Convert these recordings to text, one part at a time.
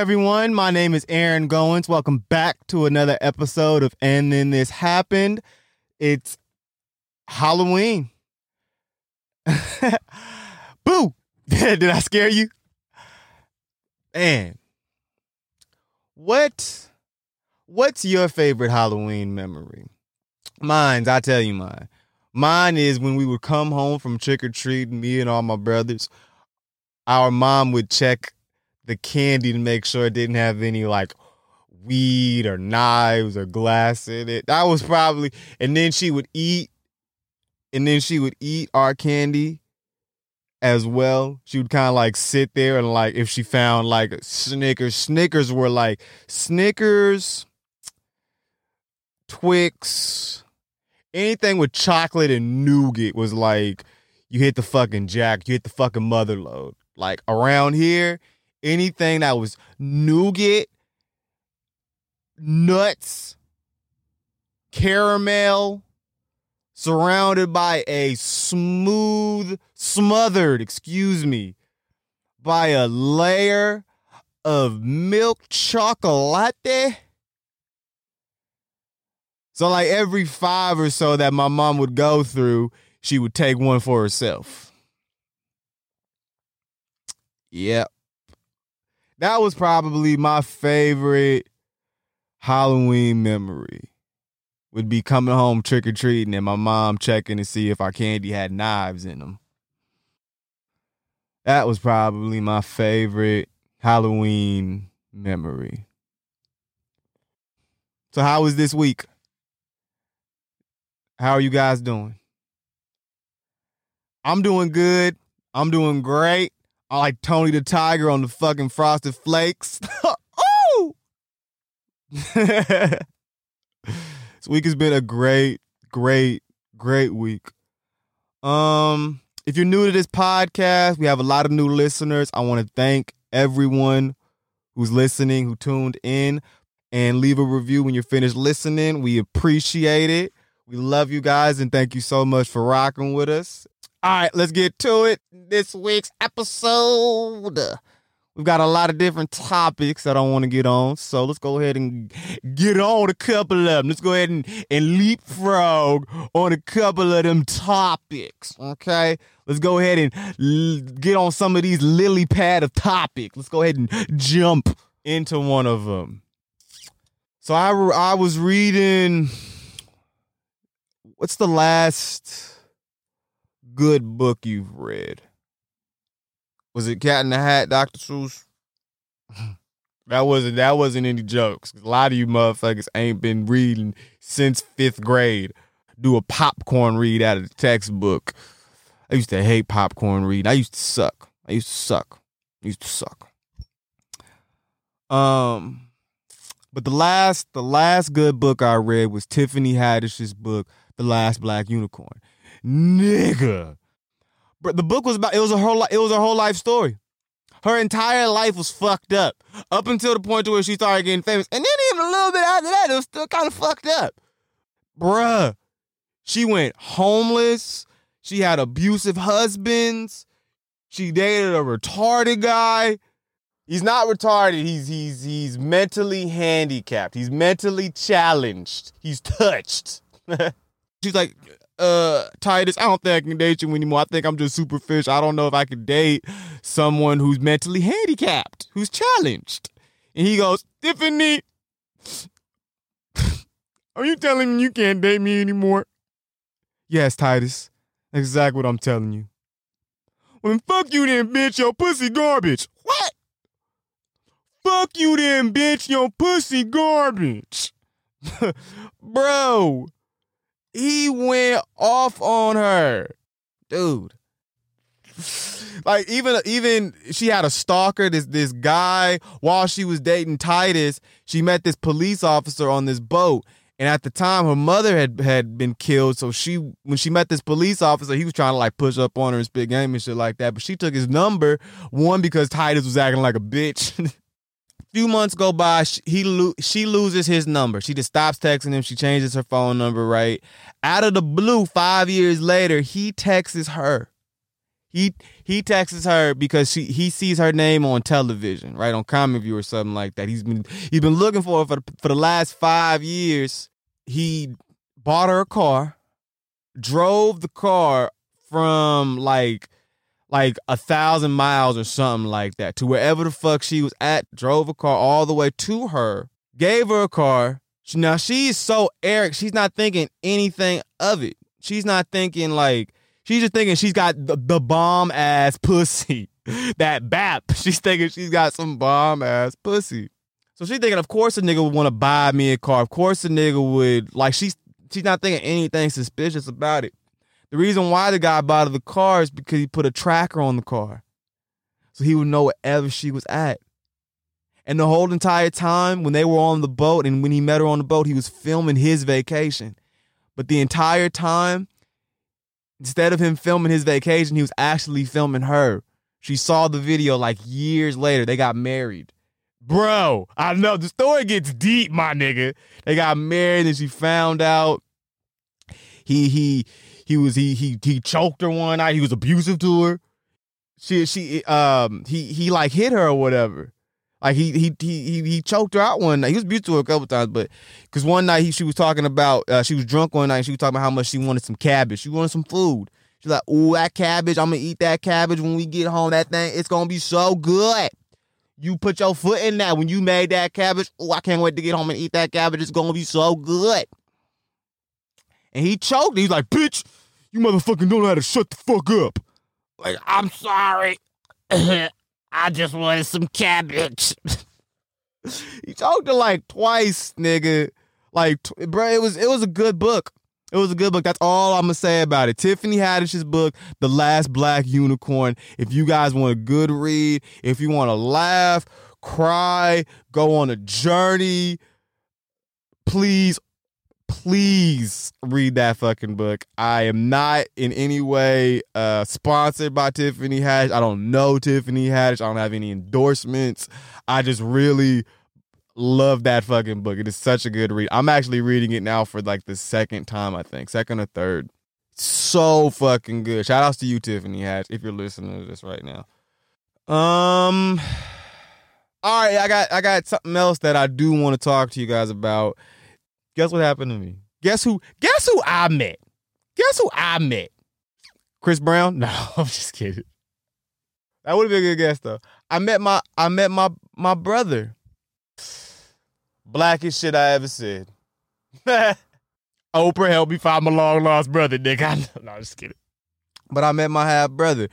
everyone. My name is Aaron Goins. Welcome back to another episode of And Then This Happened. It's Halloween. Boo! Did I scare you? Man, what? What's your favorite Halloween memory? Mine's, I tell you mine. Mine is when we would come home from trick or treating, me and all my brothers. Our mom would check the candy to make sure it didn't have any like weed or knives or glass in it. That was probably, and then she would eat, and then she would eat our candy as well. She would kind of like sit there and like if she found like Snickers, Snickers were like Snickers, Twix, anything with chocolate and nougat was like you hit the fucking jack, you hit the fucking mother lode. Like around here, anything that was nougat, nuts, caramel, surrounded by a smooth, smothered, excuse me, by a layer of milk chocolate. So, like every five or so that my mom would go through, she would take one for herself. Yep. That was probably my favorite Halloween memory. Would be coming home trick or treating and my mom checking to see if our candy had knives in them. That was probably my favorite Halloween memory. So, how was this week? How are you guys doing? I'm doing good. I'm doing great. I like Tony the Tiger on the fucking Frosted Flakes. oh! this week has been a great, great, great week. Um, if you're new to this podcast, we have a lot of new listeners. I want to thank everyone who's listening, who tuned in, and leave a review when you're finished listening. We appreciate it. We love you guys and thank you so much for rocking with us. All right, let's get to it. This week's episode. We've got a lot of different topics that I want to get on. So let's go ahead and get on a couple of them. Let's go ahead and, and leapfrog on a couple of them topics. Okay. Let's go ahead and l- get on some of these lily pad of topics. Let's go ahead and jump into one of them. So I, I was reading, what's the last good book you've read? Was it Cat in the Hat, Dr. Seuss? that wasn't that wasn't any jokes. A lot of you motherfuckers ain't been reading since fifth grade. Do a popcorn read out of the textbook. I used to hate popcorn read. I used to suck. I used to suck. I used to suck. Um, but the last the last good book I read was Tiffany Haddish's book, The Last Black Unicorn nigga. But the book was about it was a whole it was a whole life story. Her entire life was fucked up up until the point to where she started getting famous, and then even a little bit after that, it was still kind of fucked up, bruh. She went homeless. She had abusive husbands. She dated a retarded guy. He's not retarded. He's he's he's mentally handicapped. He's mentally challenged. He's touched. She's like, uh Titus, I don't think I can date you anymore. I think I'm just superficial. I don't know if I could date someone who's mentally handicapped, who's challenged. And he goes, Tiffany, are you telling me you can't date me anymore? Yes, Titus. Exactly what I'm telling you. Well, then fuck you then, bitch. Your pussy garbage. What? Fuck you then, bitch. Your pussy garbage. Bro, he went off on her. Dude. Like even even she had a stalker, this this guy while she was dating Titus, she met this police officer on this boat. And at the time her mother had had been killed, so she when she met this police officer, he was trying to like push up on her and spit game and shit like that. But she took his number, one because Titus was acting like a bitch. few months go by, he lo- she loses his number. She just stops texting him. She changes her phone number. Right out of the blue, five years later, he texts her. He he texts her because she he sees her name on television, right on Comic View or something like that. He's been he's been looking for her for for the last five years. He bought her a car, drove the car from like like a thousand miles or something like that to wherever the fuck she was at. Drove a car all the way to her, gave her a car. Now she's so Eric. She's not thinking anything of it. She's not thinking like she's just thinking she's got the, the bomb ass pussy. that bap. She's thinking she's got some bomb ass pussy. So she's thinking, of course, a nigga would want to buy me a car. Of course, a nigga would like. She's she's not thinking anything suspicious about it. The reason why the guy bought her the car is because he put a tracker on the car. So he would know wherever she was at. And the whole entire time when they were on the boat and when he met her on the boat, he was filming his vacation. But the entire time, instead of him filming his vacation, he was actually filming her. She saw the video like years later. They got married. Bro, I know the story gets deep, my nigga. They got married and she found out he he he was he he he choked her one night. He was abusive to her. She she um he he like hit her or whatever. Like he he he he choked her out one night. He was abusive to her a couple times, but because one night he she was talking about uh, she was drunk one night. And she was talking about how much she wanted some cabbage. She wanted some food. She's like, "Ooh, that cabbage! I'm gonna eat that cabbage when we get home. That thing, it's gonna be so good." You put your foot in that when you made that cabbage. Oh, I can't wait to get home and eat that cabbage. It's gonna be so good. And he choked. He's like, "Bitch, you motherfucking don't know how to shut the fuck up. Like, I'm sorry. I just wanted some cabbage. he talked to like twice, nigga. Like, t- bro, it was it was a good book. It was a good book. That's all I'm gonna say about it. Tiffany Haddish's book, The Last Black Unicorn. If you guys want a good read, if you want to laugh, cry, go on a journey, please please read that fucking book. I am not in any way uh, sponsored by Tiffany Haddish. I don't know Tiffany Haddish. I don't have any endorsements. I just really love that fucking book. It is such a good read. I'm actually reading it now for like the second time, I think, second or third. So fucking good. Shout outs to you, Tiffany Haddish, if you're listening to this right now. Um, all right, I got I got something else that I do want to talk to you guys about. Guess what happened to me? Guess who? Guess who I met? Guess who I met? Chris Brown? No, I'm just kidding. That would have been a good guess though. I met my I met my my brother. Blackest shit I ever said. Oprah helped me find my long lost brother, nigga. no, I'm just kidding. But I met my half brother.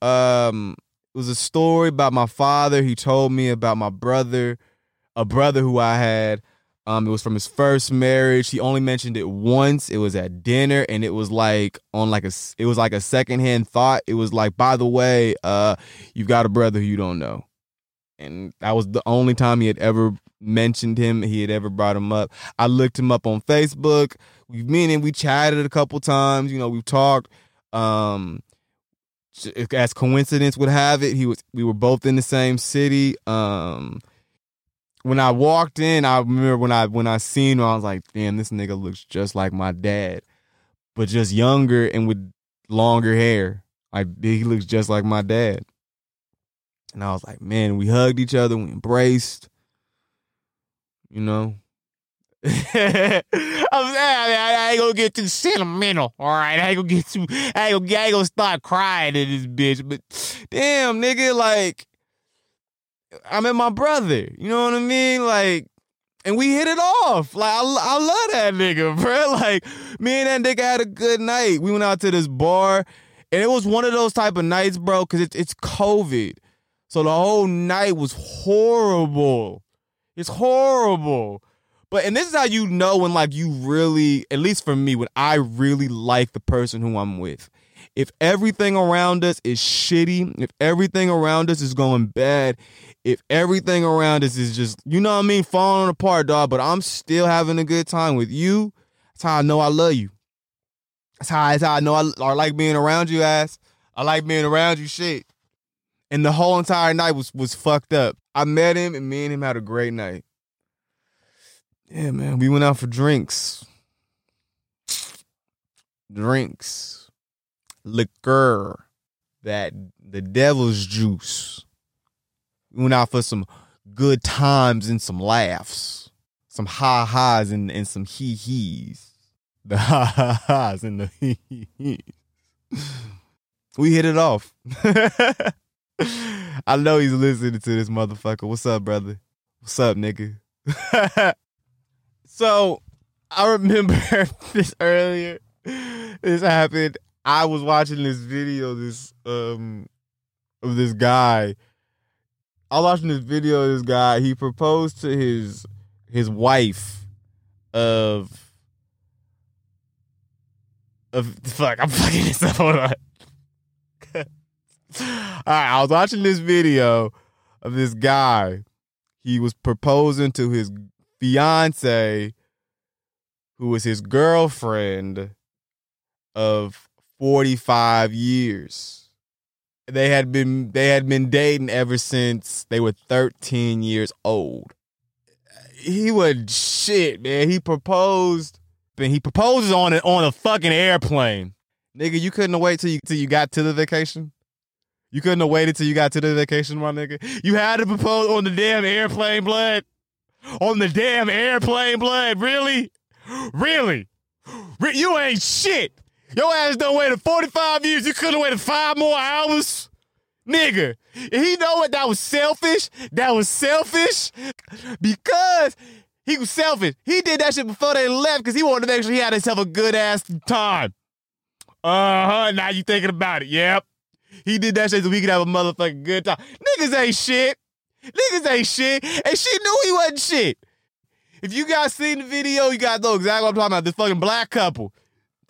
Um, it was a story about my father. He told me about my brother, a brother who I had. Um, it was from his first marriage. He only mentioned it once. It was at dinner, and it was like on like a it was like a secondhand thought. It was like, by the way, uh, you've got a brother who you don't know, and that was the only time he had ever mentioned him. He had ever brought him up. I looked him up on Facebook. We me and we chatted a couple times. You know, we've talked. Um, as coincidence would have it, he was we were both in the same city. Um when I walked in, I remember when I when I seen him, I was like, damn, this nigga looks just like my dad, but just younger and with longer hair. Like he looks just like my dad. And I was like, man, we hugged each other, we embraced. You know. I'm ah, saying I ain't gonna get too sentimental, all right. I ain't gonna get too, I ain't gonna, I ain't gonna start crying at this bitch. But damn, nigga, like I met my brother. You know what I mean? Like, and we hit it off. Like, I, I love that nigga, bro. Like, me and that nigga had a good night. We went out to this bar, and it was one of those type of nights, bro, because it's it's COVID. So the whole night was horrible. It's horrible. But and this is how you know when like you really, at least for me, when I really like the person who I'm with. If everything around us is shitty, if everything around us is going bad, if everything around us is just, you know what I mean, falling apart, dog, but I'm still having a good time with you, that's how I know I love you. That's how, that's how I know I, I like being around you, ass. I like being around you, shit. And the whole entire night was was fucked up. I met him, and me and him had a great night. Yeah, man, we went out for drinks. Drinks. Liquor. that the devil's juice. We went out for some good times and some laughs, some ha ha's and, and some hee hees. The ha ha ha's and the hee hees. We hit it off. I know he's listening to this motherfucker. What's up, brother? What's up, nigga? so I remember this earlier. This happened. I was watching this video, this um of this guy. I was watching this video of this guy. He proposed to his his wife of of fuck. I'm fucking this up. Hold on. All right, I was watching this video of this guy. He was proposing to his fiance, who was his girlfriend of 45 years. They had been they had been dating ever since they were 13 years old. He was shit, man. He proposed, he proposes on it on a fucking airplane. Nigga, you couldn't wait till you till you got to the vacation. You couldn't have waited till you got to the vacation, my nigga. You had to propose on the damn airplane, blood. On the damn airplane, blood. Really, really, Re- you ain't shit. Your ass done waited 45 years. You couldn't have waited five more hours. Nigga, he know what that was selfish. That was selfish because he was selfish. He did that shit before they left because he wanted to make sure he had himself a good ass time. Uh huh. Now you thinking about it. Yep. He did that shit so we could have a motherfucking good time. Niggas ain't shit. Niggas ain't shit. And she knew he wasn't shit. If you guys seen the video, you guys know exactly what I'm talking about. This fucking black couple.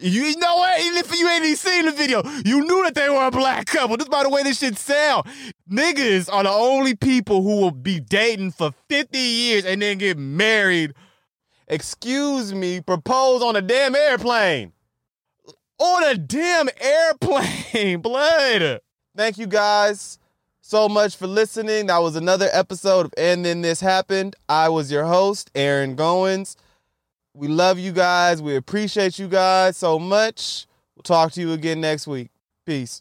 You know what? Even if you ain't even seen the video, you knew that they were a black couple. Just by the way this shit sound. Niggas are the only people who will be dating for 50 years and then get married. Excuse me, propose on a damn airplane. On a damn airplane, blood. Thank you guys so much for listening. That was another episode of And Then This Happened. I was your host, Aaron Goins. We love you guys. We appreciate you guys so much. We'll talk to you again next week. Peace.